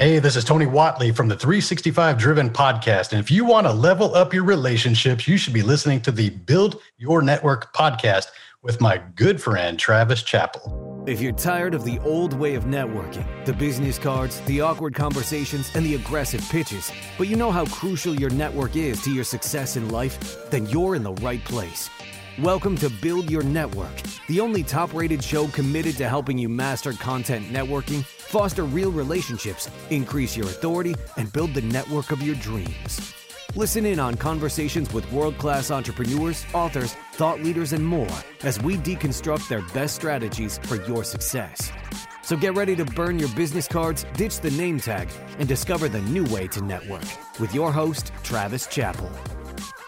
Hey, this is Tony Whatley from the 365 Driven podcast. And if you want to level up your relationships, you should be listening to the Build Your Network podcast with my good friend, Travis Chappell. If you're tired of the old way of networking, the business cards, the awkward conversations, and the aggressive pitches, but you know how crucial your network is to your success in life, then you're in the right place. Welcome to Build Your Network, the only top rated show committed to helping you master content networking foster real relationships, increase your authority, and build the network of your dreams. Listen in on conversations with world class entrepreneurs, authors, thought leaders, and more as we deconstruct their best strategies for your success. So get ready to burn your business cards, ditch the name tag, and discover the new way to network with your host, Travis Chappell.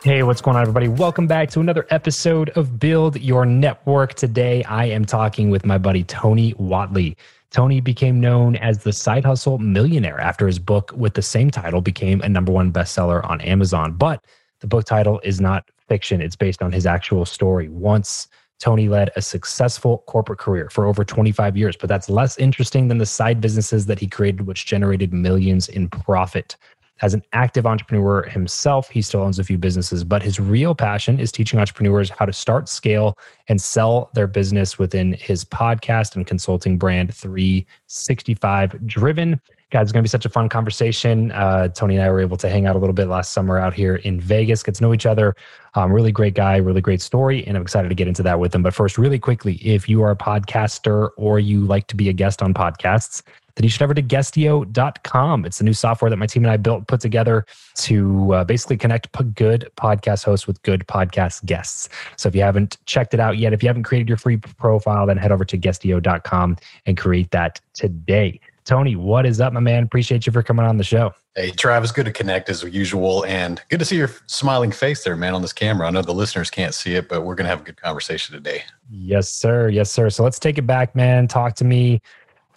Hey, what's going on, everybody? Welcome back to another episode of Build Your Network. Today, I am talking with my buddy Tony Whatley. Tony became known as the side hustle millionaire after his book with the same title became a number one bestseller on Amazon. But the book title is not fiction, it's based on his actual story. Once Tony led a successful corporate career for over 25 years, but that's less interesting than the side businesses that he created, which generated millions in profit. As an active entrepreneur himself, he still owns a few businesses, but his real passion is teaching entrepreneurs how to start, scale, and sell their business within his podcast and consulting brand 365 Driven. Guys, it's going to be such a fun conversation. Uh, Tony and I were able to hang out a little bit last summer out here in Vegas, get to know each other. Um, really great guy, really great story, and I'm excited to get into that with him. But first, really quickly, if you are a podcaster or you like to be a guest on podcasts, then you should head over to guestio.com. It's the new software that my team and I built, put together to uh, basically connect p- good podcast hosts with good podcast guests. So if you haven't checked it out yet, if you haven't created your free profile, then head over to guestio.com and create that today. Tony, what is up, my man? Appreciate you for coming on the show. Hey, Travis, good to connect as usual. And good to see your smiling face there, man, on this camera. I know the listeners can't see it, but we're going to have a good conversation today. Yes, sir. Yes, sir. So let's take it back, man. Talk to me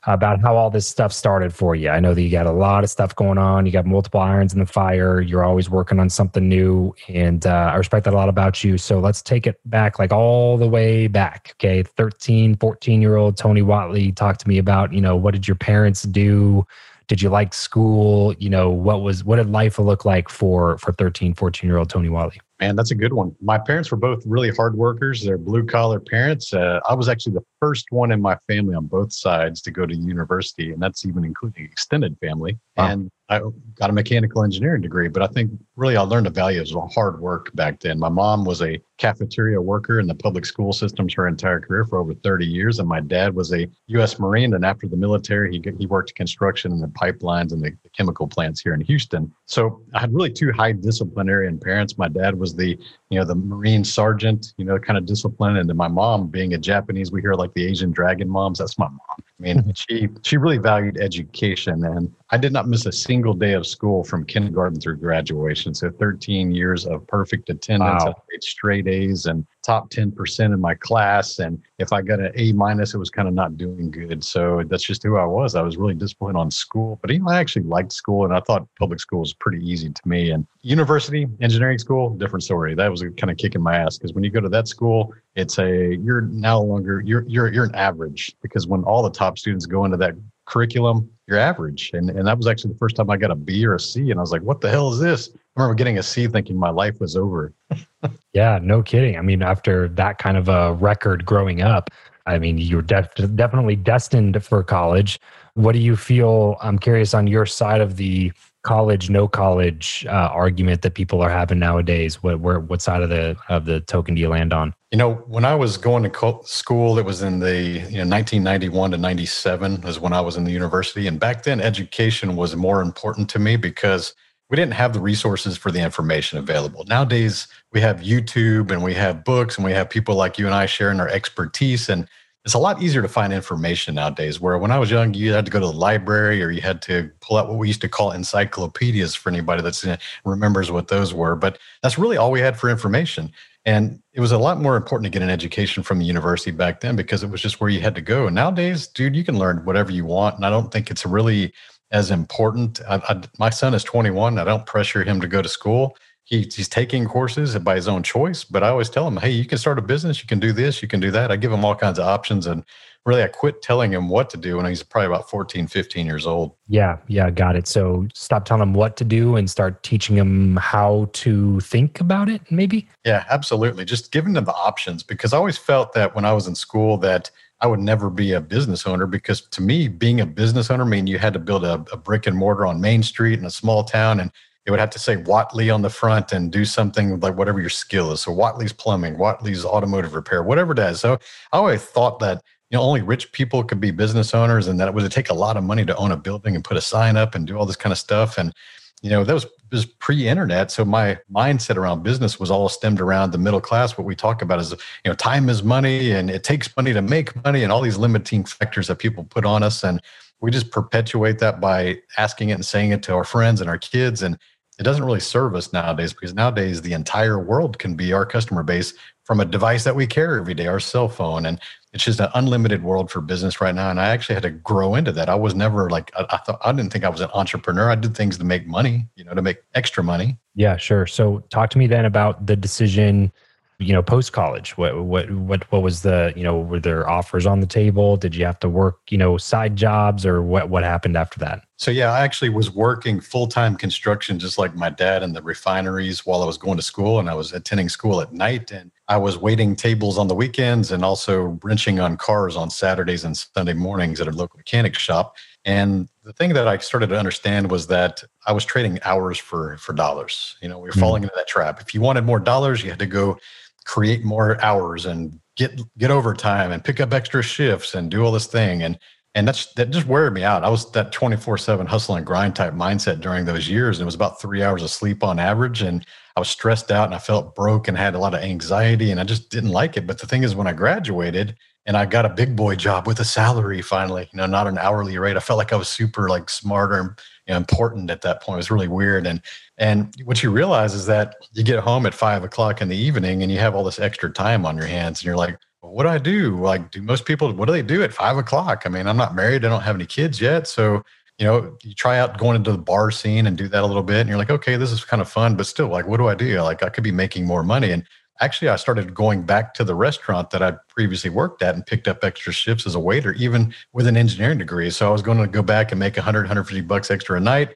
about how all this stuff started for you. I know that you got a lot of stuff going on. You got multiple irons in the fire. You're always working on something new. And uh, I respect that a lot about you. So let's take it back, like all the way back. Okay. 13, 14 year old Tony Whatley, talk to me about, you know, what did your parents do? Did you like school? You know, what was, what did life look like for, for 13, 14 year old Tony Whatley? Man, that's a good one. My parents were both really hard workers. They're blue collar parents. Uh, I was actually the first one in my family on both sides to go to university, and that's even including extended family. Wow. And I got a mechanical engineering degree, but I think really I learned the value of hard work back then. My mom was a cafeteria worker in the public school systems her entire career for over 30 years, and my dad was a U.S. Marine. And after the military, he he worked construction and the pipelines and the, the chemical plants here in Houston. So I had really two high disciplinarian parents. My dad was the you know the Marine sergeant, you know, kind of discipline, and then my mom being a Japanese, we hear like the Asian dragon moms. That's my mom. I mean, mm-hmm. she she really valued education, and I did not miss a single day of school from kindergarten through graduation. So 13 years of perfect attendance, wow. straight A's, and top 10% in my class. And if I got an A minus, it was kind of not doing good. So that's just who I was. I was really disciplined on school, but even I actually liked school, and I thought public school was pretty easy to me. And university, engineering school, different story. That was kind of kicking my ass because when you go to that school, it's a you're now longer you're you're you're an average because when all the top students go into that curriculum, you're average. And and that was actually the first time I got a B or a C, and I was like, what the hell is this? I remember getting a C, thinking my life was over. yeah, no kidding. I mean, after that kind of a record growing up, I mean, you're def- definitely destined for college. What do you feel? I'm curious on your side of the college, no college uh, argument that people are having nowadays. What where what side of the of the token do you land on? You know, when I was going to school, it was in the you know 1991 to 97 is when I was in the university, and back then education was more important to me because we didn't have the resources for the information available. Nowadays, we have YouTube and we have books and we have people like you and I sharing our expertise and it's a lot easier to find information nowadays. Where when I was young, you had to go to the library or you had to pull out what we used to call encyclopedias for anybody that remembers what those were. But that's really all we had for information. And it was a lot more important to get an education from the university back then because it was just where you had to go. And nowadays, dude, you can learn whatever you want. And I don't think it's really as important. I, I, my son is 21. I don't pressure him to go to school he, he's taking courses by his own choice. But I always tell him, hey, you can start a business, you can do this, you can do that. I give him all kinds of options. And really, I quit telling him what to do when he's probably about 14, 15 years old. Yeah, yeah, got it. So stop telling him what to do and start teaching him how to think about it, maybe? Yeah, absolutely. Just giving them the options because I always felt that when I was in school that I would never be a business owner because to me, being a business owner mean you had to build a, a brick and mortar on Main Street in a small town and it would have to say Whatley on the front and do something like whatever your skill is. So Whatley's plumbing, Whatley's automotive repair, whatever it is. So I always thought that you know only rich people could be business owners, and that it would take a lot of money to own a building and put a sign up and do all this kind of stuff. And you know that was was pre-internet, so my mindset around business was all stemmed around the middle class. What we talk about is you know time is money, and it takes money to make money, and all these limiting factors that people put on us and we just perpetuate that by asking it and saying it to our friends and our kids and it doesn't really serve us nowadays because nowadays the entire world can be our customer base from a device that we carry every day, our cell phone. And it's just an unlimited world for business right now. And I actually had to grow into that. I was never like, I, I thought, I didn't think I was an entrepreneur. I did things to make money, you know, to make extra money. Yeah, sure. So talk to me then about the decision you know post college what what what what was the you know were there offers on the table did you have to work you know side jobs or what what happened after that so yeah i actually was working full-time construction just like my dad in the refineries while i was going to school and i was attending school at night and i was waiting tables on the weekends and also wrenching on cars on saturdays and sunday mornings at a local mechanic shop and the thing that I started to understand was that I was trading hours for for dollars. You know, we were falling mm. into that trap. If you wanted more dollars, you had to go create more hours and get get overtime and pick up extra shifts and do all this thing and and that's that just wear me out. I was that 24/7 hustle and grind type mindset during those years and it was about 3 hours of sleep on average and I was stressed out and I felt broke and had a lot of anxiety and I just didn't like it. But the thing is when I graduated and I got a big boy job with a salary finally, you know, not an hourly rate. I felt like I was super like smarter you know, important at that point. It was really weird. And and what you realize is that you get home at five o'clock in the evening and you have all this extra time on your hands, and you're like, what do I do? Like, do most people what do they do at five o'clock? I mean, I'm not married, I don't have any kids yet, so you know, you try out going into the bar scene and do that a little bit, and you're like, okay, this is kind of fun, but still, like, what do I do? Like, I could be making more money. And actually i started going back to the restaurant that i previously worked at and picked up extra shifts as a waiter even with an engineering degree so i was going to go back and make 100 150 bucks extra a night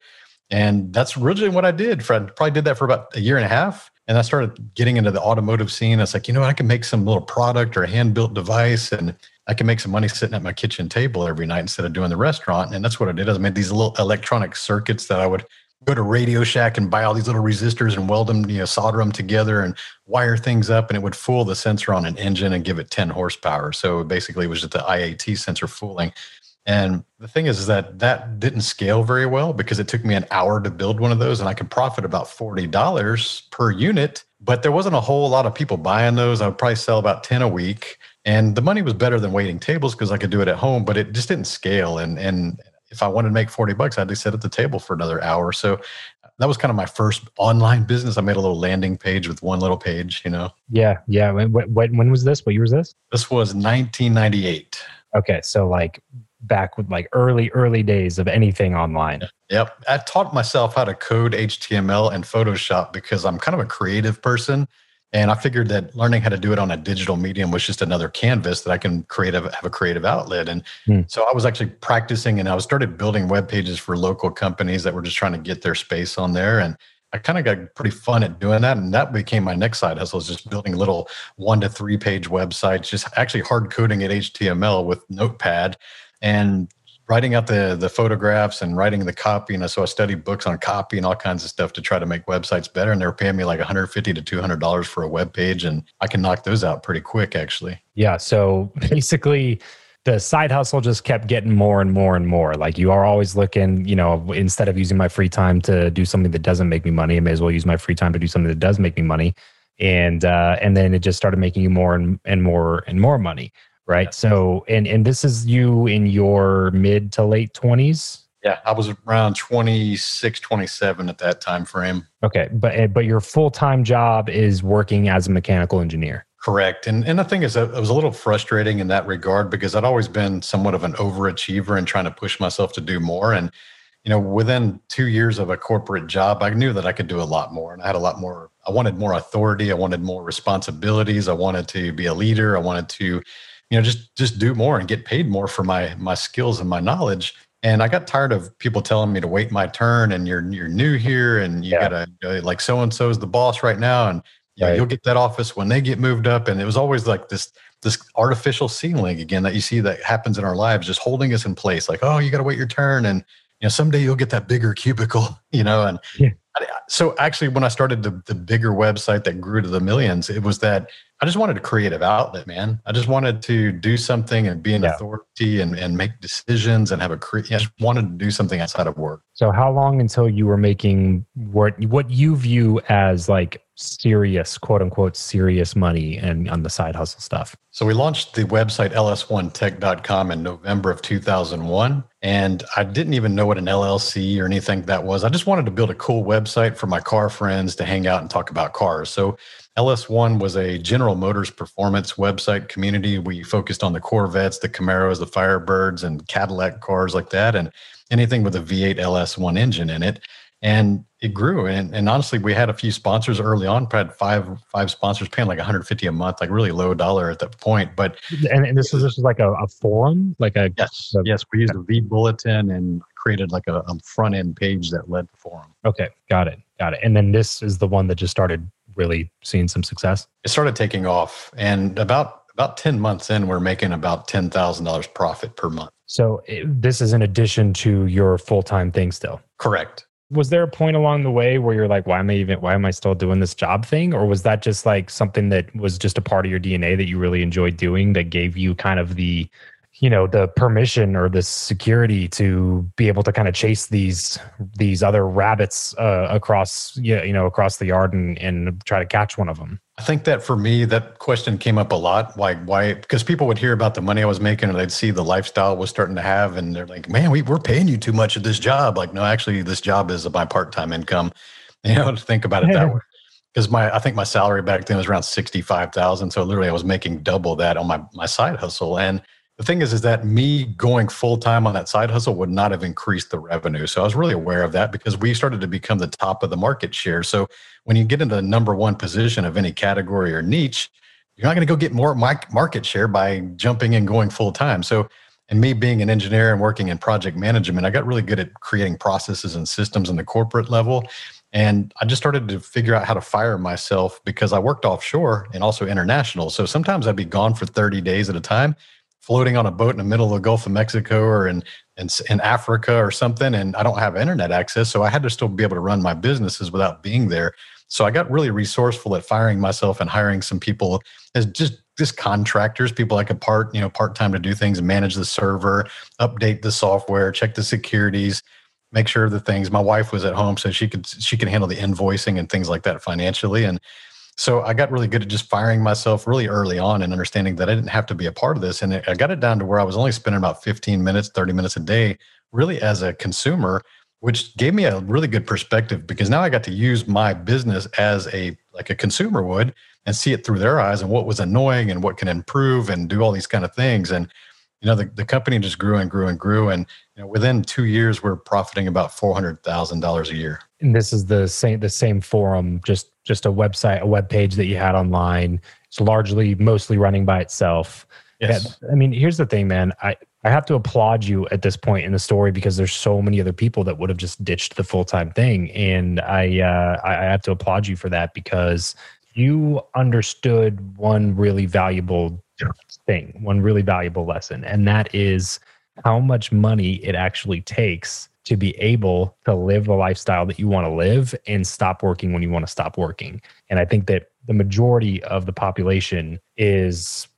and that's originally what i did fred probably did that for about a year and a half And I started getting into the automotive scene. I was like, you know, I can make some little product or a hand built device and I can make some money sitting at my kitchen table every night instead of doing the restaurant. And that's what I did. I made these little electronic circuits that I would go to Radio Shack and buy all these little resistors and weld them, you know, solder them together and wire things up, and it would fool the sensor on an engine and give it 10 horsepower. So basically, it was just the IAT sensor fooling. And the thing is, is that that didn't scale very well because it took me an hour to build one of those, and I could profit about forty dollars per unit. But there wasn't a whole lot of people buying those. I would probably sell about ten a week, and the money was better than waiting tables because I could do it at home. But it just didn't scale, and and if I wanted to make 40 bucks, I had to sit at the table for another hour. So that was kind of my first online business. I made a little landing page with one little page, you know? Yeah. Yeah. When, when, when was this? What year was this? This was 1998. Okay. So like back with like early, early days of anything online. Yep. I taught myself how to code HTML and Photoshop because I'm kind of a creative person. And I figured that learning how to do it on a digital medium was just another canvas that I can create a, have a creative outlet. And hmm. so I was actually practicing and I was started building web pages for local companies that were just trying to get their space on there. And I kind of got pretty fun at doing that. And that became my next side hustle is just building little one to three page websites, just actually hard coding at HTML with Notepad and writing out the the photographs and writing the copy. And so I studied books on copy and all kinds of stuff to try to make websites better. And they were paying me like 150 to 200 dollars for a web page, and I can knock those out pretty quick, actually. Yeah. So basically. the side hustle just kept getting more and more and more. Like you are always looking, you know, instead of using my free time to do something that doesn't make me money, I may as well use my free time to do something that does make me money. And uh, and then it just started making you more and, and more and more money right? Yeah. So, and and this is you in your mid to late twenties. Yeah, I was around 26, 27 at that time frame. Okay, but eh, but your full time job is working as a mechanical engineer. Correct, and and the thing is, it was a little frustrating in that regard because I'd always been somewhat of an overachiever and trying to push myself to do more. And you know, within two years of a corporate job, I knew that I could do a lot more, and I had a lot more. I wanted more authority. I wanted more responsibilities. I wanted to be a leader. I wanted to you know just just do more and get paid more for my my skills and my knowledge and i got tired of people telling me to wait my turn and you're you're new here and you yeah. gotta uh, like so and so is the boss right now and you right. you'll get that office when they get moved up and it was always like this this artificial ceiling again that you see that happens in our lives just holding us in place like oh you gotta wait your turn and you know someday you'll get that bigger cubicle you know and yeah. so actually when i started the, the bigger website that grew to the millions it was that I just wanted a creative outlet, man. I just wanted to do something and be an yeah. authority and, and make decisions and have a cre- I just wanted to do something outside of work. So how long until you were making what what you view as like serious, quote unquote, serious money and on the side hustle stuff? So we launched the website ls1tech.com in November of 2001. And I didn't even know what an LLC or anything that was. I just wanted to build a cool website for my car friends to hang out and talk about cars. So LS1 was a General Motors performance website community. We focused on the Corvettes, the Camaros, the Firebirds, and Cadillac cars like that, and anything with a V8 LS1 engine in it. And it grew. And, and honestly, we had a few sponsors early on. We had five five sponsors paying like 150 a month, like really low dollar at that point. But and, and this was this was like a, a forum, like a yes, a, yes. We used a vBulletin and created like a, a front end page that led to the forum. Okay, got it, got it. And then this is the one that just started really seeing some success? It started taking off, and about about ten months in, we're making about ten thousand dollars profit per month. So this is in addition to your full time thing, still. Correct. Was there a point along the way where you're like, why am I even, why am I still doing this job thing? Or was that just like something that was just a part of your DNA that you really enjoyed doing that gave you kind of the you know the permission or the security to be able to kind of chase these these other rabbits uh, across yeah, you know across the yard and and try to catch one of them i think that for me that question came up a lot why why because people would hear about the money i was making and they'd see the lifestyle was starting to have and they're like man we, we're paying you too much at this job like no actually this job is my part-time income you know to think about it that way because my I think my salary back then was around sixty five thousand. So literally, I was making double that on my my side hustle, and the thing is is that me going full time on that side hustle would not have increased the revenue. So i was really aware of that because we started to become the top of the market share. So when you get into the number one position of any category or niche you're not going to go get more market share by jumping and going full time so and me being an engineer and working in project management i got really good at creating processes and systems in the corporate level. And I just started to figure out how to fire myself because I worked offshore and also international. So sometimes I'd be gone for 30 days at a time, floating on a boat in the middle of the Gulf of Mexico or in, in, in Africa or something. And I don't have internet access. So I had to still be able to run my businesses without being there. So I got really resourceful at firing myself and hiring some people as just just contractors, people I could part, you know, part time to do things manage the server, update the software, check the securities, make sure the things. My wife was at home, so she could she could handle the invoicing and things like that financially. And so I got really good at just firing myself really early on and understanding that I didn't have to be a part of this. And I got it down to where I was only spending about 15 minutes, 30 minutes a day, really as a consumer which gave me a really good perspective because now I got to use my business as a like a consumer would and see it through their eyes and what was annoying and what can improve and do all these kind of things. And you know the, the company just grew and grew and grew. And you know within two years we're profiting about four hundred thousand dollars a year and this is the same the same forum just just a website a web page that you had online. It's largely mostly running by itself. Yes. I mean here's the thing man. I I have to applaud you at this point in the story because there's so many other people that would have just ditched the full time thing, and I uh, I have to applaud you for that because you understood one really valuable thing, one really valuable lesson, and that is how much money it actually takes to be able to live the lifestyle that you want to live and stop working when you want to stop working. And I think that the majority of the population is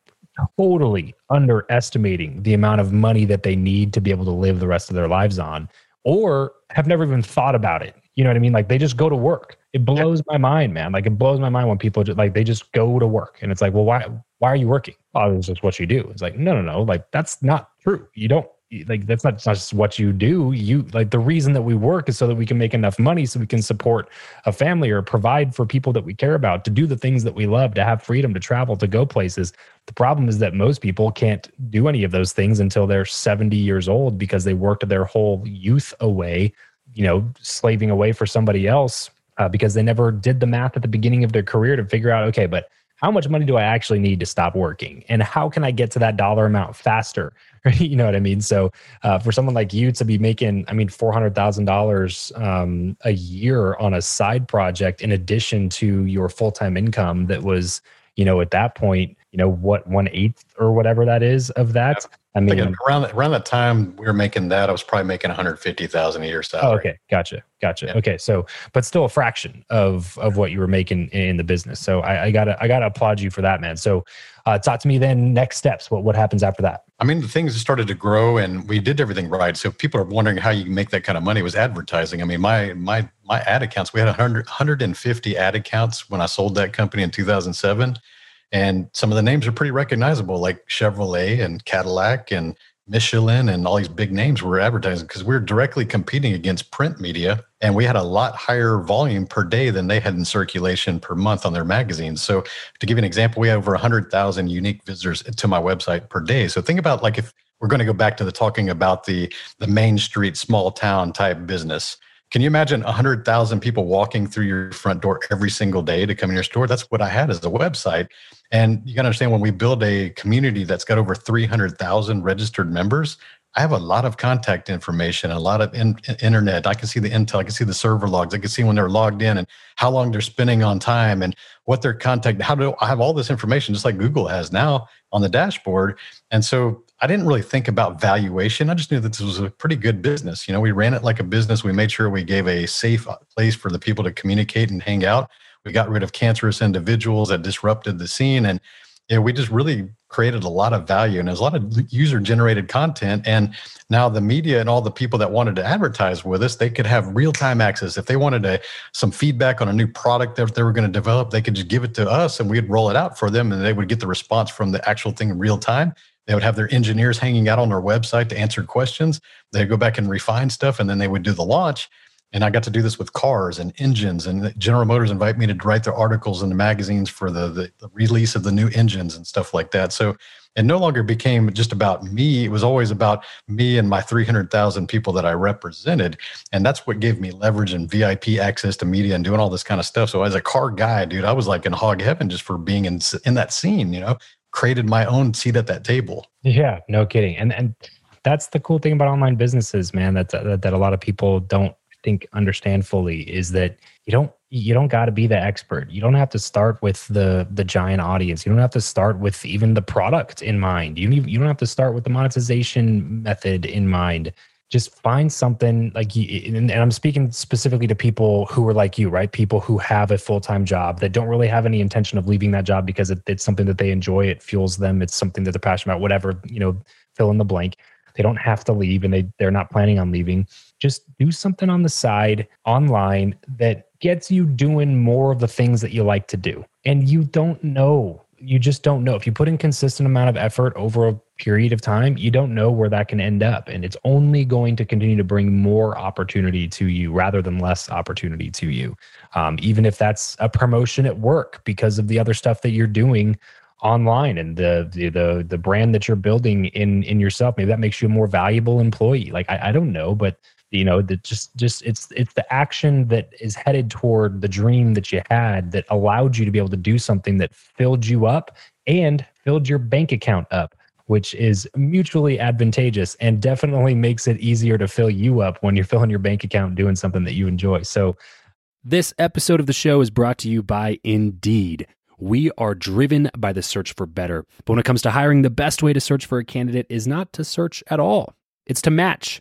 totally underestimating the amount of money that they need to be able to live the rest of their lives on or have never even thought about it. You know what I mean? Like they just go to work. It blows my mind, man. Like it blows my mind when people just like they just go to work and it's like, well, why why are you working? Oh, it's just what you do. It's like, no, no, no. Like that's not true. You don't like that's not, not just what you do. You like the reason that we work is so that we can make enough money so we can support a family or provide for people that we care about to do the things that we love to have freedom to travel to go places. The problem is that most people can't do any of those things until they're 70 years old because they worked their whole youth away you know slaving away for somebody else uh, because they never did the math at the beginning of their career to figure out okay but how much money do I actually need to stop working? And how can I get to that dollar amount faster? you know what I mean? So uh, for someone like you to be making, I mean, $400,000 um, a year on a side project in addition to your full time income that was, you know, at that point, you know, what one eighth or whatever that is of that. I mean, around around that time we were making that, I was probably making one hundred fifty thousand a year salary. Oh, okay, gotcha, gotcha. Yeah. Okay, so but still a fraction of of what you were making in the business. So I, I gotta I gotta applaud you for that, man. So uh, talk to me then. Next steps. What what happens after that? I mean, the things started to grow, and we did everything right. So people are wondering how you make that kind of money. It was advertising. I mean, my my my ad accounts. We had 100, 150 ad accounts when I sold that company in two thousand seven and some of the names are pretty recognizable, like Chevrolet and Cadillac and Michelin and all these big names were advertising because we are directly competing against print media. And we had a lot higher volume per day than they had in circulation per month on their magazines. So, to give you an example, we had over 100,000 unique visitors to my website per day. So, think about like if we're going to go back to the talking about the, the main street, small town type business can you imagine 100,000 people walking through your front door every single day to come in your store? That's what I had as a website. And you got to understand when we build a community that's got over 300,000 registered members, I have a lot of contact information, a lot of in, internet. I can see the intel, I can see the server logs, I can see when they're logged in and how long they're spending on time and what their contact. How do I have all this information, just like Google has now on the dashboard? And so I didn't really think about valuation. I just knew that this was a pretty good business. You know, we ran it like a business. We made sure we gave a safe uh, place for the people to communicate and hang out. We got rid of cancerous individuals that disrupted the scene. And you know, we just really created a lot of value and there's a lot of user generated content. And now the media and all the people that wanted to advertise with us, they could have real time access. If they wanted a, some feedback on a new product that they were going to develop, they could just give it to us and we'd roll it out for them and they would get the response from the actual thing in real time they would have their engineers hanging out on their website to answer questions. They'd go back and refine stuff, and then they would do the launch. And I got to do this with cars and engines. And General Motors invite me to write their articles in the magazines for the, the, the release of the new engines and stuff like that. So it no longer became just about me. It was always about me and my 300,000 people that I represented. And that's what gave me leverage and VIP access to media and doing all this kind of stuff. So as a car guy, dude, I was like in hog heaven just for being in, in that scene, you know, created my own seat at that table. Yeah, no kidding. And and that's the cool thing about online businesses, man. That that, that a lot of people don't think understand fully is that you don't you don't got to be the expert. You don't have to start with the the giant audience. You don't have to start with even the product in mind. You you don't have to start with the monetization method in mind. Just find something like you, and, I'm speaking specifically to people who are like you, right? People who have a full time job that don't really have any intention of leaving that job because it, it's something that they enjoy. It fuels them. It's something that they're passionate about. Whatever you know, fill in the blank they don't have to leave and they, they're not planning on leaving. Just do something on the side online that gets you doing more of the things that you like to do. And you don't know. You just don't know. If you put in consistent amount of effort over a period of time, you don't know where that can end up. And it's only going to continue to bring more opportunity to you rather than less opportunity to you. Um, even if that's a promotion at work because of the other stuff that you're doing online and the, the the the brand that you're building in in yourself maybe that makes you a more valuable employee like i, I don't know but you know that just just it's it's the action that is headed toward the dream that you had that allowed you to be able to do something that filled you up and filled your bank account up which is mutually advantageous and definitely makes it easier to fill you up when you're filling your bank account doing something that you enjoy so this episode of the show is brought to you by Indeed. We are driven by the search for better. But when it comes to hiring, the best way to search for a candidate is not to search at all, it's to match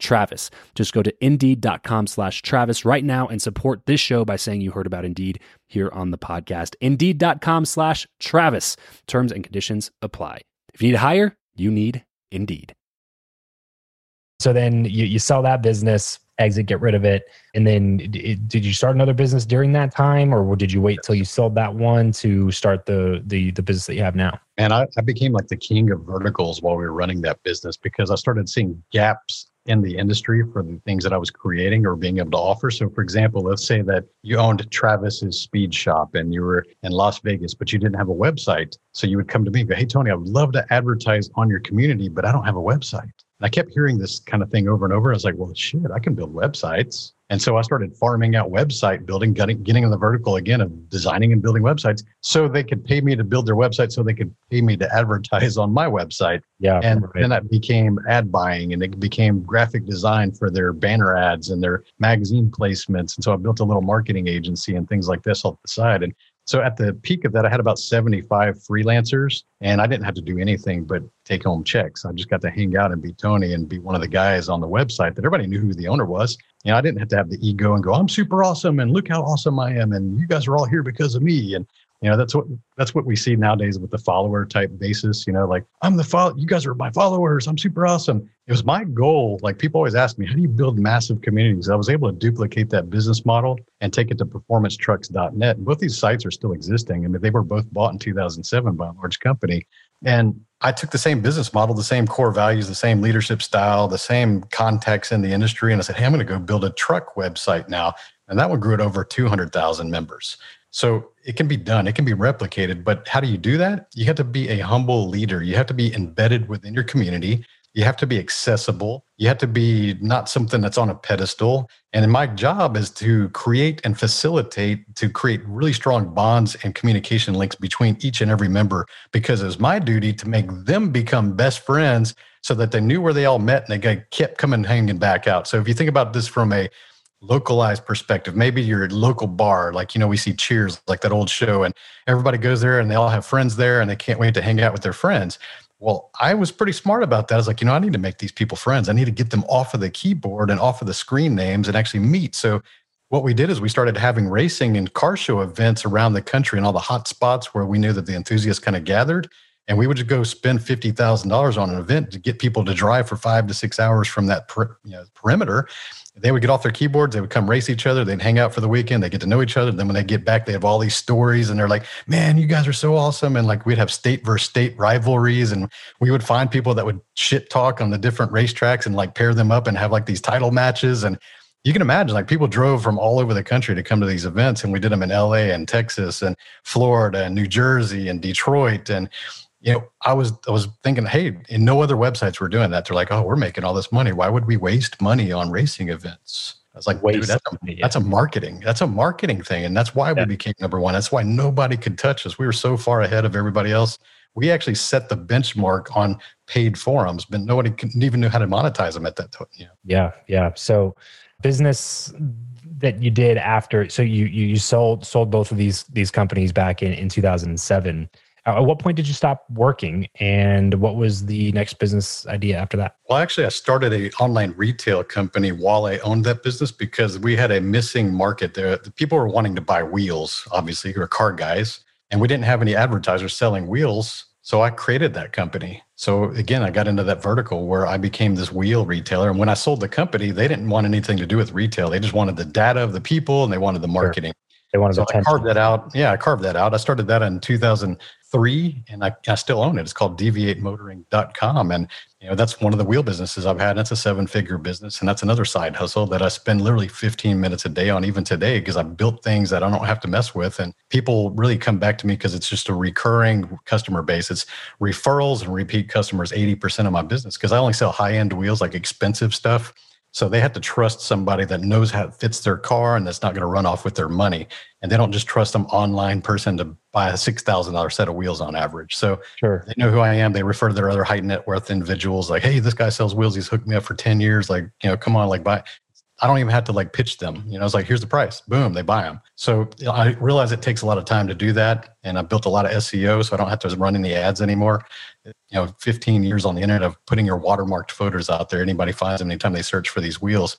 Travis. Just go to indeed.com slash Travis right now and support this show by saying you heard about Indeed here on the podcast. Indeed.com slash Travis. Terms and conditions apply. If you need to hire, you need Indeed. So then you, you sell that business, exit, get rid of it. And then did you start another business during that time or did you wait till you sold that one to start the, the, the business that you have now? And I, I became like the king of verticals while we were running that business because I started seeing gaps in the industry for the things that I was creating or being able to offer. So, for example, let's say that you owned Travis's Speed Shop and you were in Las Vegas, but you didn't have a website. So you would come to me and go, Hey, Tony, I would love to advertise on your community, but I don't have a website. And I kept hearing this kind of thing over and over. I was like, well, shit, I can build websites. And so I started farming out website building, getting, getting in the vertical again of designing and building websites so they could pay me to build their website so they could pay me to advertise on my website. Yeah. And right. then that became ad buying and it became graphic design for their banner ads and their magazine placements. And so I built a little marketing agency and things like this off the side. And so at the peak of that, I had about 75 freelancers and I didn't have to do anything but take home checks. I just got to hang out and be Tony and be one of the guys on the website that everybody knew who the owner was. You know, I didn't have to have the ego and go, I'm super awesome and look how awesome I am. And you guys are all here because of me. And you know that's what that's what we see nowadays with the follower type basis you know like i'm the follow you guys are my followers i'm super awesome it was my goal like people always ask me how do you build massive communities i was able to duplicate that business model and take it to performancetrucks.net and both these sites are still existing i mean they were both bought in 2007 by a large company and I took the same business model, the same core values, the same leadership style, the same context in the industry. And I said, Hey, I'm going to go build a truck website now. And that one grew at over 200,000 members. So it can be done, it can be replicated. But how do you do that? You have to be a humble leader. You have to be embedded within your community. You have to be accessible. You have to be not something that's on a pedestal. And my job is to create and facilitate to create really strong bonds and communication links between each and every member because it's my duty to make them become best friends so that they knew where they all met and they kept coming hanging back out. So if you think about this from a localized perspective, maybe your local bar, like, you know, we see Cheers, like that old show, and everybody goes there and they all have friends there and they can't wait to hang out with their friends. Well, I was pretty smart about that. I was like, you know, I need to make these people friends. I need to get them off of the keyboard and off of the screen names and actually meet. So what we did is we started having racing and car show events around the country and all the hot spots where we knew that the enthusiasts kind of gathered. And we would just go spend fifty thousand dollars on an event to get people to drive for five to six hours from that per, you know, perimeter, they would get off their keyboards, they would come race each other, they'd hang out for the weekend, they get to know each other. Then when they get back, they have all these stories and they're like, man, you guys are so awesome. And like we'd have state versus state rivalries and we would find people that would shit talk on the different racetracks and like pair them up and have like these title matches. And you can imagine like people drove from all over the country to come to these events and we did them in LA and Texas and Florida and New Jersey and Detroit. And you know, I was I was thinking, hey, in no other websites were doing that. They're like, oh, we're making all this money. Why would we waste money on racing events? I was like, waste that's, a, money, yeah. that's a marketing. That's a marketing thing, and that's why yeah. we became number one. That's why nobody could touch us. We were so far ahead of everybody else. We actually set the benchmark on paid forums, but nobody even knew how to monetize them at that time. Yeah, yeah, yeah. So, business that you did after, so you you, you sold sold both of these these companies back in in two thousand and seven Uh, at what point did you stop working and what was the next business idea after that? Well actually i started an online retail company while i owned that business because we had a missing market there. The people were wanting to buy wheels obviously who are car guys and we didn't have any advertisers selling wheels so i created that company. So again i got into that vertical where i became this wheel retailer and when i sold the company they didn't want anything to do with retail. They just wanted the data of the people and they wanted the marketing. sure. They wanted so I carved that out. Yeah, I carved that out. I started that in 2003 and I, I still own it. It's called deviatemotoring.com. And, you know, that's one of the wheel businesses I've had. That's a seven figure business. And that's another side hustle that I spend literally 15 minutes a day on even today because I built things that I don't have to mess with. And people really come back to me because it's just a recurring customer base. It's referrals and repeat customers, 80% of my business because I only sell high end wheels, like expensive stuff. So they have to trust somebody that knows how it fits their car and that's not going to run off with their money. And they don't just trust some online person to buy a six thousand dollar set of wheels on average. So sure. they know who I am. They refer to their other high net worth individuals like, hey, this guy sells wheels. He's hooked me up for 10 years. Like, you know, come on, like buy. I don't even have to like pitch them. You know, it's like, here's the price. Boom, they buy them. So I realize it takes a lot of time to do that. And I built a lot of SEO, so I don't have to run any ads anymore. You know, 15 years on the internet of putting your watermarked photos out there. Anybody finds them anytime they search for these wheels.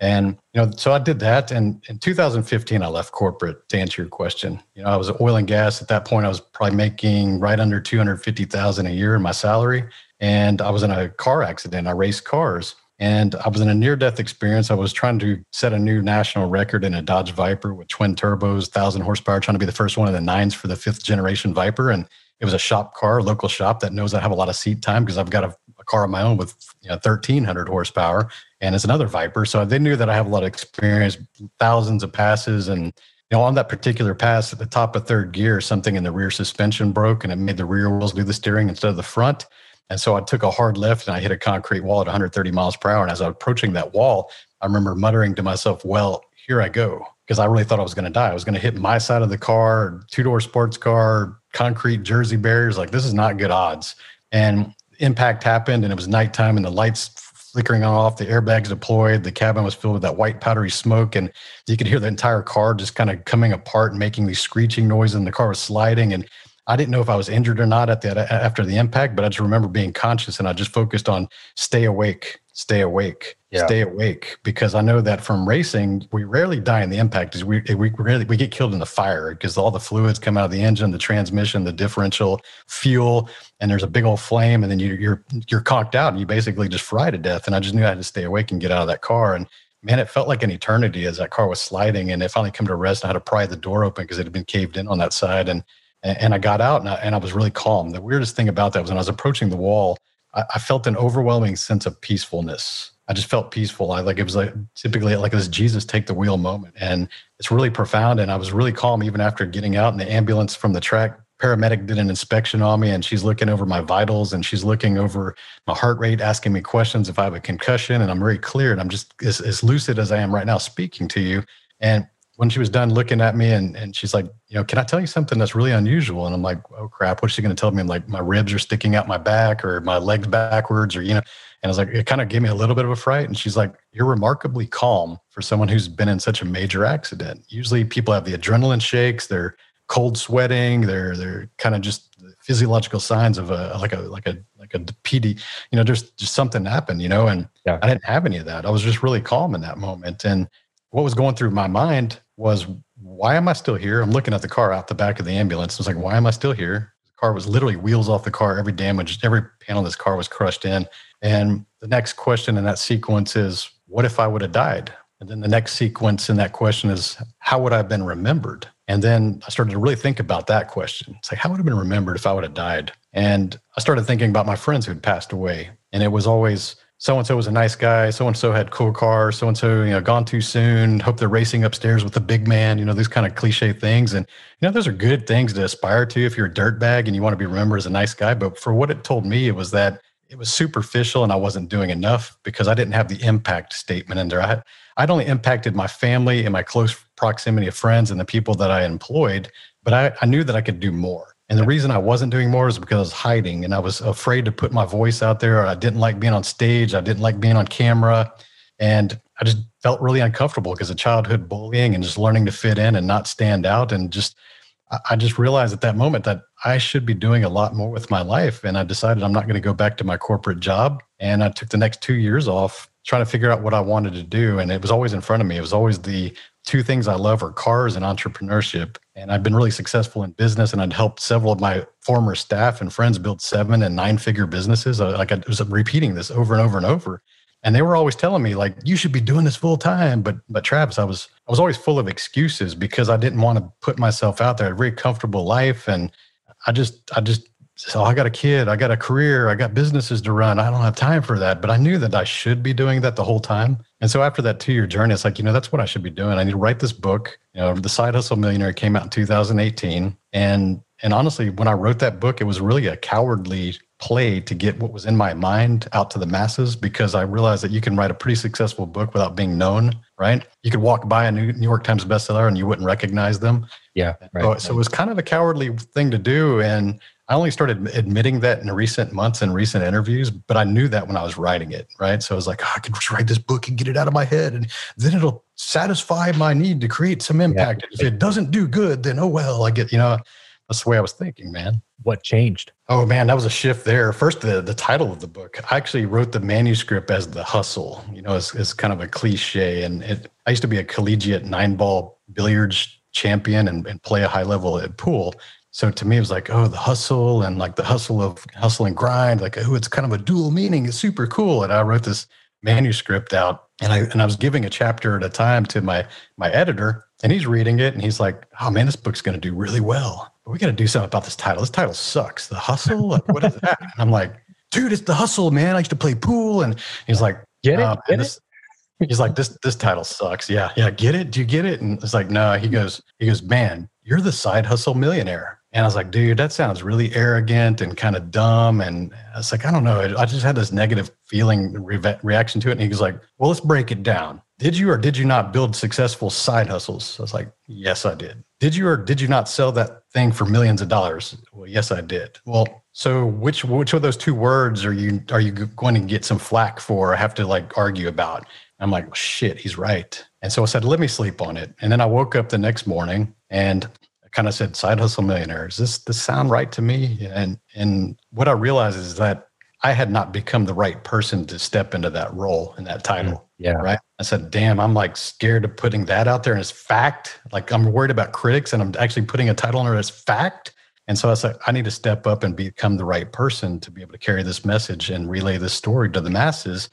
And, you know, so I did that. And in 2015, I left corporate to answer your question. You know, I was oil and gas. At that point, I was probably making right under 250,000 a year in my salary. And I was in a car accident. I raced cars and I was in a near death experience. I was trying to set a new national record in a Dodge Viper with twin turbos, 1,000 horsepower, trying to be the first one of the nines for the fifth generation Viper. And it was a shop car, local shop that knows I have a lot of seat time because I've got a, a, car of my own with you know, 1,300 horsepower. And it's another Viper. So they knew that I have a lot of experience, thousands of passes. And you know, on that particular pass at the top of third gear, something in the rear suspension broke and it made the rear wheels do the steering instead of the front. And so I took a hard left and I hit a concrete wall at 130 miles per hour. And as I was approaching that wall, I remember muttering to myself, well, here I go. Because I really thought I was going to die. I was going to hit my side of the car, two door sports car, concrete Jersey barriers. Like, this is not good odds. And impact happened and it was nighttime and the lights flickering on off, the airbags deployed, the cabin was filled with that white powdery smoke, and you could hear the entire car just kind of coming apart and making these screeching noises, and the car was sliding. And I didn't know if I was injured or not at the after the impact, but I just remember being conscious and I just focused on stay awake, stay awake, yeah. stay awake, because I know that from racing we rarely die in the impact. Is we we rarely we get killed in the fire because all the fluids come out of the engine, the transmission, the differential, fuel, and there's a big old flame, and then you, you're you're conked out and you basically just fry to death. And I just knew I had to stay awake and get out of that car and man, it felt like an eternity as that car was sliding and it finally come to rest. I had to pry the door open because it had been caved in on that side. And and I got out and I, and I, was really calm. The weirdest thing about that was when I was approaching the wall, I, I, felt an overwhelming sense of peacefulness. I just felt peaceful. I like it was like typically like this Jesus take the wheel moment. And it's really profound. And I was really calm even after getting out in the ambulance from the track. Paramedic did an inspection on me and she's looking over my vitals and she's looking over my heart rate, asking me questions if I have a concussion. And I'm very clear and I'm just as, as lucid as I am right now speaking to you. And when she was done looking at me and, and she's like, you know, can I tell you something that's really unusual? And I'm like, oh crap, what's she going to tell me? I'm like, my ribs are sticking out my back or my legs backwards or, you know, and I was like, it kind of gave me a little bit of a fright. And she's like, you're remarkably calm for someone who's been in such a major accident. Usually people have the adrenaline shakes, they're cold sweating, they're, they're kind of just physiological signs of a, like a, like a, like a PD, you know, there's just something happened, you know, and yeah. I didn't have any of that. I was just really calm in that moment. And what was going through my mind was why am I still here? I'm looking at the car out the back of the ambulance. I was like, why am I still here? The car was literally wheels off the car. Every damage, every panel of this car was crushed in. And the next question in that sequence is, what if I would have died? And then the next sequence in that question is, how would I have been remembered? And then I started to really think about that question. It's like, how would I have been remembered if I would have died? And I started thinking about my friends who'd passed away. And it was always, so and so was a nice guy. So and so had cool cars. So and so, you know, gone too soon. Hope they're racing upstairs with the big man. You know, these kind of cliche things. And you know, those are good things to aspire to if you're a dirtbag and you want to be remembered as a nice guy. But for what it told me, it was that it was superficial and I wasn't doing enough because I didn't have the impact statement in there. I had, I'd only impacted my family and my close proximity of friends and the people that I employed, but I, I knew that I could do more. And the reason I wasn't doing more is because I was hiding and I was afraid to put my voice out there. I didn't like being on stage. I didn't like being on camera. And I just felt really uncomfortable because of childhood bullying and just learning to fit in and not stand out. And just, I just realized at that moment that I should be doing a lot more with my life. And I decided I'm not going to go back to my corporate job. And I took the next two years off trying to figure out what I wanted to do. And it was always in front of me. It was always the two things I love are cars and entrepreneurship. And I've been really successful in business, and I'd helped several of my former staff and friends build seven and nine figure businesses. Uh, like I was repeating this over and over and over. And they were always telling me, like, you should be doing this full time. But but Travis, I was I was always full of excuses because I didn't want to put myself out there. a very comfortable life. And I just I just so I got a kid, I got a career, I got businesses to run. I don't have time for that. But I knew that I should be doing that the whole time. And so after that two year journey, it's like, you know, that's what I should be doing. I need to write this book. You know, The Side Hustle Millionaire came out in 2018. And and honestly, when I wrote that book, it was really a cowardly play to get what was in my mind out to the masses because I realized that you can write a pretty successful book without being known, right? You could walk by a New York Times bestseller and you wouldn't recognize them. Yeah. Right, so, so it was kind of a cowardly thing to do. And I only started admitting that in recent months and recent interviews, but I knew that when I was writing it, right? So I was like, oh, I could just write this book and get it out of my head, and then it'll satisfy my need to create some impact. Yeah. If it doesn't do good, then oh well, I get, you know, that's the way I was thinking, man. What changed? Oh man, that was a shift there. First, the the title of the book. I actually wrote the manuscript as the hustle. You know, it's, it's kind of a cliche, and it. I used to be a collegiate nine ball billiards champion and, and play a high level at pool. So to me, it was like, oh, the hustle and like the hustle of hustle and grind, like, oh, it's kind of a dual meaning. It's super cool. And I wrote this manuscript out and I and I was giving a chapter at a time to my my editor, and he's reading it and he's like, oh man, this book's gonna do really well. But we gotta do something about this title. This title sucks. The hustle? Like, what is that? And I'm like, dude, it's the hustle, man. I used to play pool. And he's like, get it? Oh, get this, it? He's like, this this title sucks. Yeah, yeah, get it? Do you get it? And it's like, no, he goes, he goes, man, you're the side hustle millionaire. And I was like, dude, that sounds really arrogant and kind of dumb. And I was like, I don't know. I just had this negative feeling re- reaction to it. And he was like, well, let's break it down. Did you or did you not build successful side hustles? I was like, yes, I did. Did you or did you not sell that thing for millions of dollars? Well, yes, I did. Well, so which which of those two words are you are you going to get some flack for or have to like argue about? I'm like, well, shit, he's right. And so I said, let me sleep on it. And then I woke up the next morning and kind of said side hustle millionaires. This this sound right to me? And and what I realized is that I had not become the right person to step into that role in that title. Mm, yeah. Right. I said, damn, I'm like scared of putting that out there and it's fact. Like I'm worried about critics and I'm actually putting a title on it as fact. And so I said, I need to step up and become the right person to be able to carry this message and relay this story to the masses.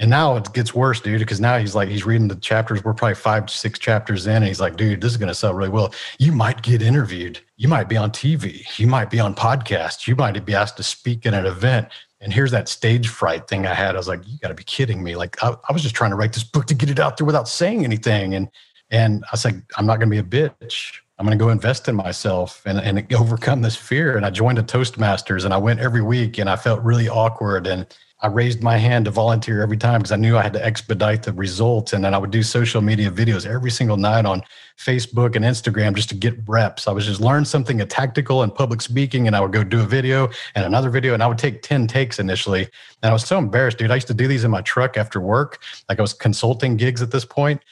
And now it gets worse, dude, because now he's like, he's reading the chapters. We're probably five, six chapters in. And he's like, dude, this is going to sell really well. You might get interviewed. You might be on TV. You might be on podcasts. You might be asked to speak at an event. And here's that stage fright thing I had. I was like, you got to be kidding me. Like, I, I, was just trying to write this book to get it out there without saying anything. And, and I was like, I'm not going to be a bitch. I'm going to go invest in myself and, and overcome this fear. And I joined a Toastmasters and I went every week and I felt really awkward. And I raised my hand to volunteer every time because I knew I had to expedite the results. And then I would do social media videos every single night on Facebook and Instagram just to get reps. I was just learn something a tactical and public speaking, and I would go do a video and another video, and I would take 10 takes initially. And I was so embarrassed, dude. I used to do these in my truck after work. Like I was consulting gigs at this point,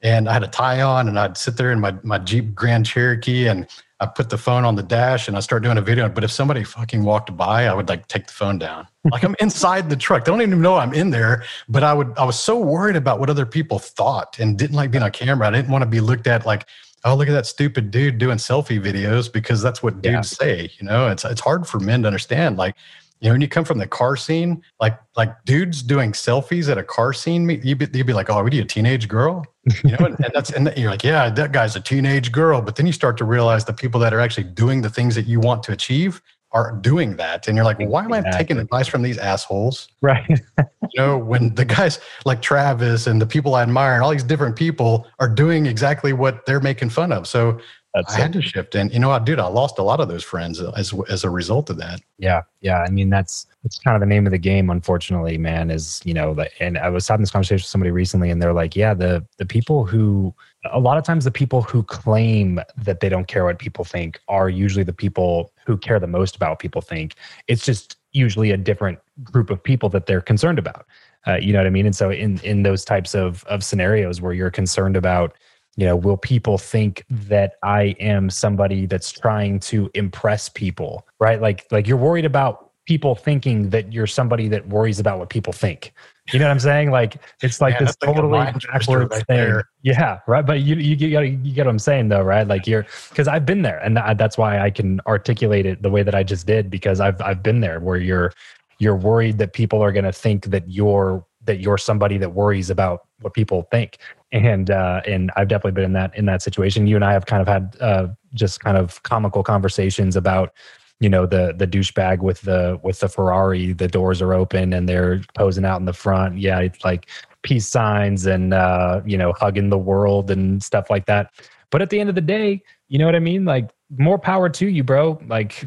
and I had a tie on, and I'd sit there in my, my Jeep Grand Cherokee and I put the phone on the dash and I start doing a video. But if somebody fucking walked by, I would like take the phone down. Like I'm inside the truck. They don't even know I'm in there. But I would I was so worried about what other people thought and didn't like being on camera. I didn't want to be looked at like, oh, look at that stupid dude doing selfie videos because that's what dudes yeah. say. You know, it's it's hard for men to understand. Like you know, when you come from the car scene, like like dudes doing selfies at a car scene, you'd be, you'd be like, "Oh, we need a teenage girl?" You know, and, and that's and you're like, "Yeah, that guy's a teenage girl." But then you start to realize the people that are actually doing the things that you want to achieve are doing that, and you're like, well, "Why am I taking advice from these assholes?" Right. you know, when the guys like Travis and the people I admire and all these different people are doing exactly what they're making fun of. So that's I had to shift, and you know, I did. I lost a lot of those friends as as a result of that. Yeah, yeah. I mean, that's that's kind of the name of the game, unfortunately, man. Is you know, the, and I was having this conversation with somebody recently, and they're like, yeah, the the people who a lot of times the people who claim that they don't care what people think are usually the people who care the most about what people think. It's just usually a different group of people that they're concerned about. Uh, you know what I mean? And so in in those types of of scenarios where you're concerned about you know will people think that i am somebody that's trying to impress people right? Like like you're worried about people thinking that you're somebody that worries about what people think. You know what i'm saying? Like it's like this totally backwards right thing. there. yeah right? But you you, you get you get what i'm saying though right? Like you're because i've been there and that's why i can articulate it the way that i just did because i've i've been there where you're you're worried that people are going to think that you're that you're somebody that worries about what people think and uh, and I've definitely been in that in that situation. You and I have kind of had uh, just kind of comical conversations about you know the the douchebag with the with the Ferrari. The doors are open and they're posing out in the front. Yeah, it's like peace signs and uh, you know hugging the world and stuff like that. But at the end of the day, you know what I mean. Like more power to you, bro. Like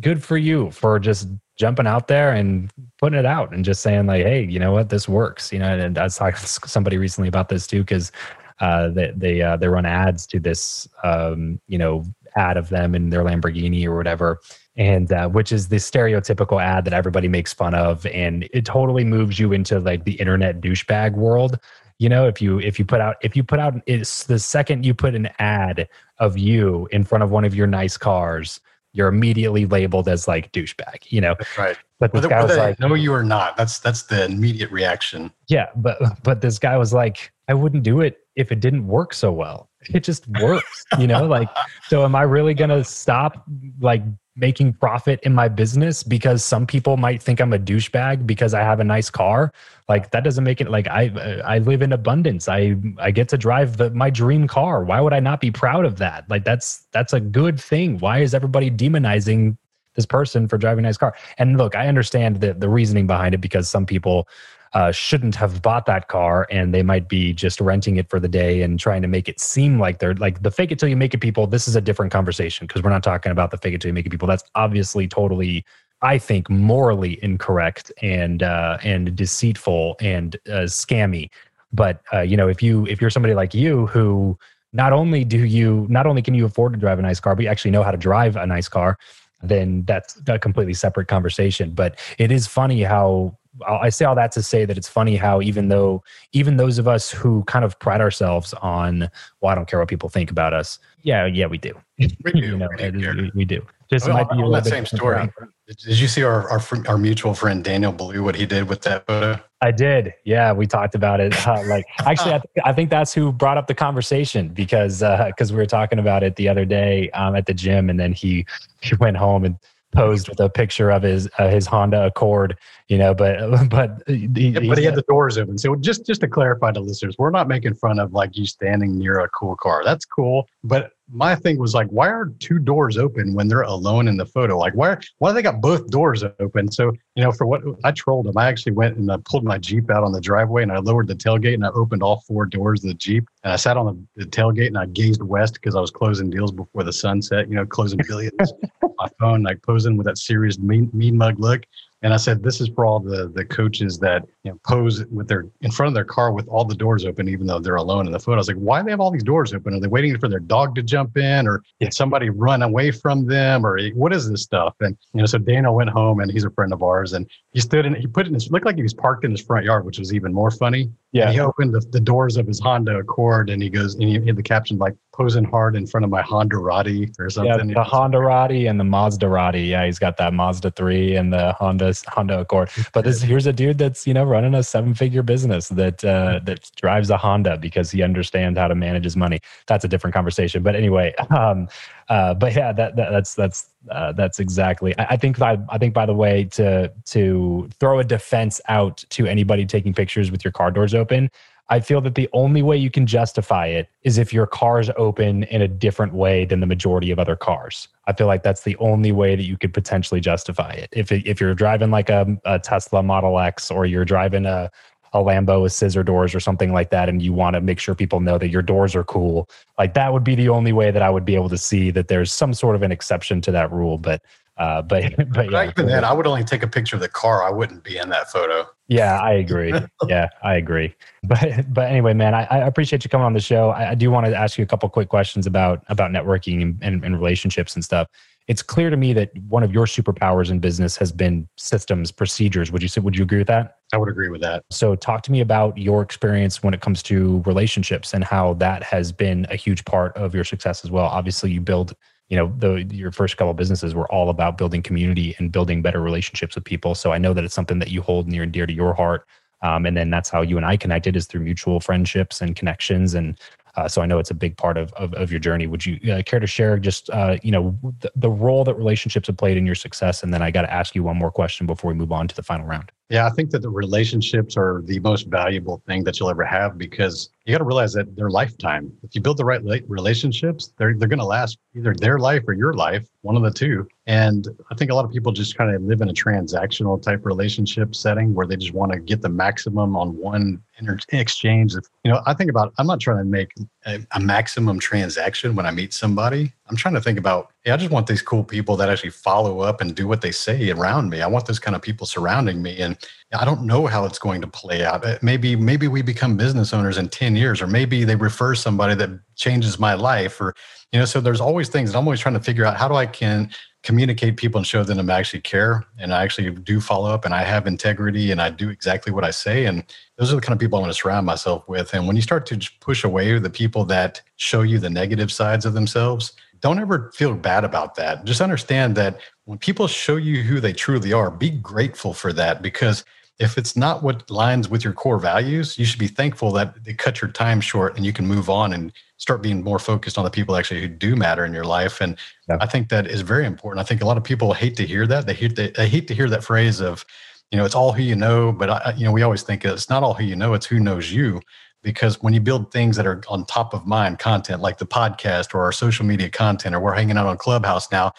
good for you for just jumping out there and putting it out and just saying like, hey, you know what, this works. You know, and I was talking to somebody recently about this too because uh, they they uh, they run ads to this um, you know ad of them in their Lamborghini or whatever, and uh, which is the stereotypical ad that everybody makes fun of, and it totally moves you into like the internet douchebag world. You know, if you if you put out if you put out it's the second you put an ad of you in front of one of your nice cars, you're immediately labeled as like douchebag, you know. That's right. But this whether, guy was like, "No, you are not." That's that's the immediate reaction. Yeah, but but this guy was like, "I wouldn't do it if it didn't work so well. It just works, you know. Like, so am I really gonna stop like making profit in my business because some people might think I'm a douchebag because I have a nice car. Like that doesn't make it like I I live in abundance. I I get to drive the, my dream car. Why would I not be proud of that? Like that's that's a good thing. Why is everybody demonizing this person for driving a nice car? And look, I understand the the reasoning behind it because some people uh, shouldn't have bought that car and they might be just renting it for the day and trying to make it seem like they're like the fake it till you make it people. This is a different conversation because we're not talking about the fake it till you make it people. That's obviously totally, I think, morally incorrect and uh, and deceitful and uh, scammy. But uh, you know, if you if you're somebody like you who not only do you not only can you afford to drive a nice car, but you actually know how to drive a nice car, then that's a completely separate conversation. But it is funny how I say all that to say that it's funny how even though even those of us who kind of pride ourselves on, well, I don't care what people think about us. Yeah, yeah, we do. We do. you know, we, do. we, do. Just well, might be that same story. Did you see our, our our mutual friend Daniel Blue what he did with that photo? I did. Yeah, we talked about it. Uh, like actually, I, th- I, think that's who brought up the conversation because because uh, we were talking about it the other day um, at the gym, and then he he went home and posed with a picture of his uh, his Honda Accord, you know, but but he, yeah, but he had the doors open. So just just to clarify to listeners, we're not making fun of like you standing near a cool car. That's cool, but my thing was like, why are two doors open when they're alone in the photo? Like, why why do they got both doors open? So you know, for what I trolled them, I actually went and I pulled my Jeep out on the driveway and I lowered the tailgate and I opened all four doors of the Jeep and I sat on the, the tailgate and I gazed west because I was closing deals before the sunset. You know, closing billions. my phone, like posing with that serious mean, mean mug look. And I said, this is for all the the coaches that you know, pose with their in front of their car with all the doors open, even though they're alone in the photo. I was like, why do they have all these doors open? Are they waiting for their dog to jump in, or did somebody run away from them, or what is this stuff? And you know, so Dana went home, and he's a friend of ours, and he stood in, he put it in his, looked like he was parked in his front yard, which was even more funny. Yeah. And he opened the, the doors of his Honda Accord, and he goes, and he had the caption like posing hard in front of my Hondarati or something. Yeah, the Hondarati and the Maserati. Yeah, he's got that Mazda 3 and the Honda Honda Accord. But this here's a dude that's, you know, running a seven-figure business that uh that drives a Honda because he understands how to manage his money. That's a different conversation. But anyway, um uh but yeah, that, that that's that's uh, that's exactly. I, I think. I, I think. By the way, to to throw a defense out to anybody taking pictures with your car doors open, I feel that the only way you can justify it is if your car is open in a different way than the majority of other cars. I feel like that's the only way that you could potentially justify it. If if you're driving like a, a Tesla Model X or you're driving a a Lambo with scissor doors or something like that, and you want to make sure people know that your doors are cool, like that would be the only way that I would be able to see that there's some sort of an exception to that rule. But uh, but but yeah, even then, I would only take a picture of the car. I wouldn't be in that photo. Yeah, I agree. yeah, I agree. But but anyway, man, I, I appreciate you coming on the show. I, I, do want to ask you a couple quick questions about about networking and, and, and relationships and stuff. It's clear to me that one of your superpowers in business has been systems, procedures. Would you say? Would you agree with that? I would agree with that. So, talk to me about your experience when it comes to relationships and how that has been a huge part of your success as well. Obviously, you build you know the your first couple businesses were all about building community and building better relationships with people so i know that it's something that you hold near and dear to your heart um, and then that's how you and i connected is through mutual friendships and connections and uh, so I know it's a big part of, of, of your journey. Would you uh, care to share just, uh, you know, the, the, role that relationships have played in your success? And then I got to ask you one more question before we move on to the final round. Yeah, I think that the relationships are the most valuable thing that you'll ever have because you got to realize that they're lifetime. If you build the right relationships, they're they're going to last either their life or your life, one of the two. And I think a lot of people just kind of live in a transactional type relationship setting where they just want to get the maximum on one inter- exchange. You know, I think about I'm not trying to make a, a maximum transaction when I meet somebody. I'm trying to think about, hey, I just want these cool people that actually follow up and do what they say around me. I want those kind of people surrounding me. And I don't know how it's going to play out. Maybe, maybe we become business owners in 10 years, or maybe they refer somebody that changes my life. Or, you know, so there's always things I'm always trying to figure out how do I can communicate people and show them I actually care and I actually do follow up and I have integrity and I do exactly what I say. And those are the kind of people I want to surround myself with. And when you start to push away the people that show you the negative sides of themselves, don't ever feel bad about that. Just understand that when people show you who they truly are, be grateful for that because if it's not what lines with your core values, you should be thankful that they cut your time short and you can move on and start being more focused on the people actually who do matter in your life. And yeah. I think that is very important. I think a lot of people hate to hear that. They hate they, they hate to hear that phrase of, you know, it's all who you know. But I, you know, we always think it's not all who you know; it's who knows you because when you build things that are on top of mind content like the podcast or our social media content or we're hanging out on clubhouse now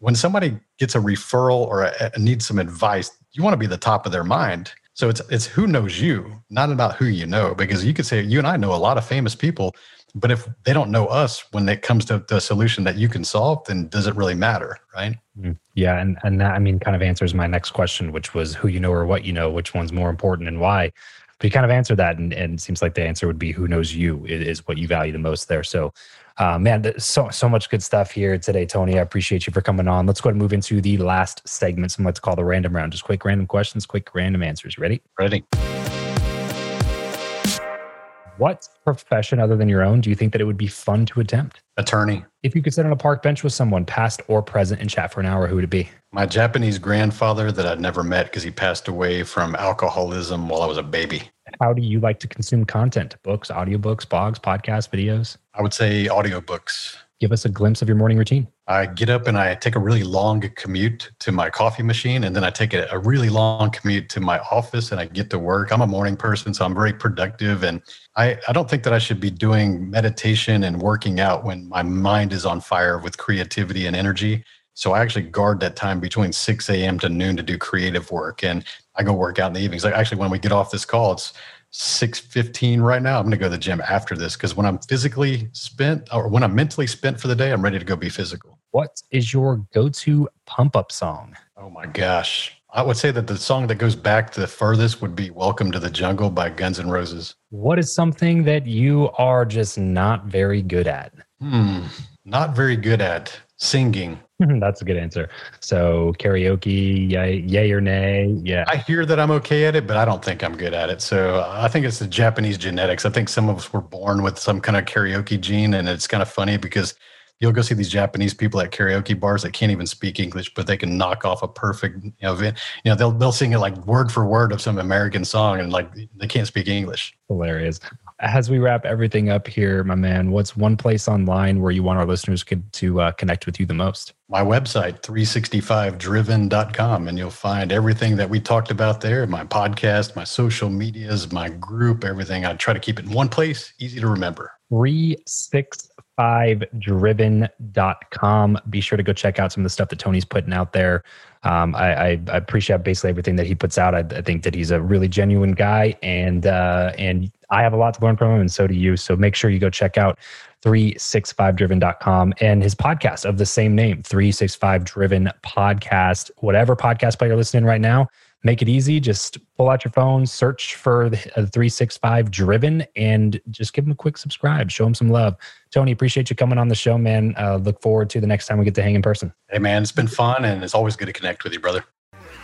when somebody gets a referral or a, a needs some advice you want to be the top of their mind. So it's it's who knows you not about who you know because you could say you and i know a lot of famous people but if they don't know us when it comes to the solution that you can solve then does it really matter right? Mm, yeah and and that i mean kind of answers my next question which was who you know or what you know which one's more important and why? But you kind of answered that, and, and it seems like the answer would be who knows you is what you value the most there. So, uh, man, so so much good stuff here today, Tony. I appreciate you for coming on. Let's go ahead and move into the last segment, some let's call the random round. Just quick random questions, quick random answers. Ready? Ready. What profession other than your own do you think that it would be fun to attempt? Attorney. If you could sit on a park bench with someone, past or present, and chat for an hour, who would it be? My Japanese grandfather that I'd never met because he passed away from alcoholism while I was a baby. How do you like to consume content? Books, audiobooks, blogs, podcasts, videos? I would say audiobooks. give us a glimpse of your morning routine. I get up and I take a really long commute to my coffee machine, and then I take a, a, really long commute to my office and I get to work. I'm a morning person, so I'm very productive. And I, I don't think that I should be doing meditation and working out when my mind is on fire with creativity and energy. So I actually guard that time between 6 a.m. to noon to do creative work. And I go work out in the evenings. Like actually, when we get off this call, it's 6.15 right now. I'm going to go to the gym after this because when I'm physically spent or when I'm mentally spent for the day, I'm ready to go be physical. What is your go-to pump-up song? Oh my gosh. I would say that the song that goes back the furthest would be Welcome to the Jungle by Guns N' Roses. What is something that you are just not very good at? Hmm, not very good at singing. That's a good answer. So karaoke, yay, yay or nay? Yeah. I hear that I'm okay at it, but I don't think I'm good at it. So I think it's the Japanese genetics. I think some of us were born with some kind of karaoke gene, and it's kind of funny because you'll go see these Japanese people at karaoke bars that can't even speak English, but they can knock off a perfect, you know, you know, they'll they'll sing it like word for word of some American song, and like they can't speak English. Hilarious as we wrap everything up here, my man, what's one place online where you want our listeners could, to uh, connect with you the most? My website, 365driven.com, and you'll find everything that we talked about there my podcast, my social medias, my group, everything. I try to keep it in one place, easy to remember. 365driven.com. Be sure to go check out some of the stuff that Tony's putting out there. Um, I, I, appreciate basically everything that he puts out. I, I, think that he's a really genuine guy, and uh, and I have a lot to learn from him, and so do you. So make sure you go check out 365driven.com and his podcast of the same name, 365 Driven Podcast. Whatever podcast player you're listening right now, make it easy. Just pull out your phone, search for the 365 Driven, and just give them a quick subscribe. Show them some love. Tony, appreciate you coming on the show, man. Uh, look forward to the next time we get to hang in person. Hey, man, it's been fun, and it's always good to connect with you, brother.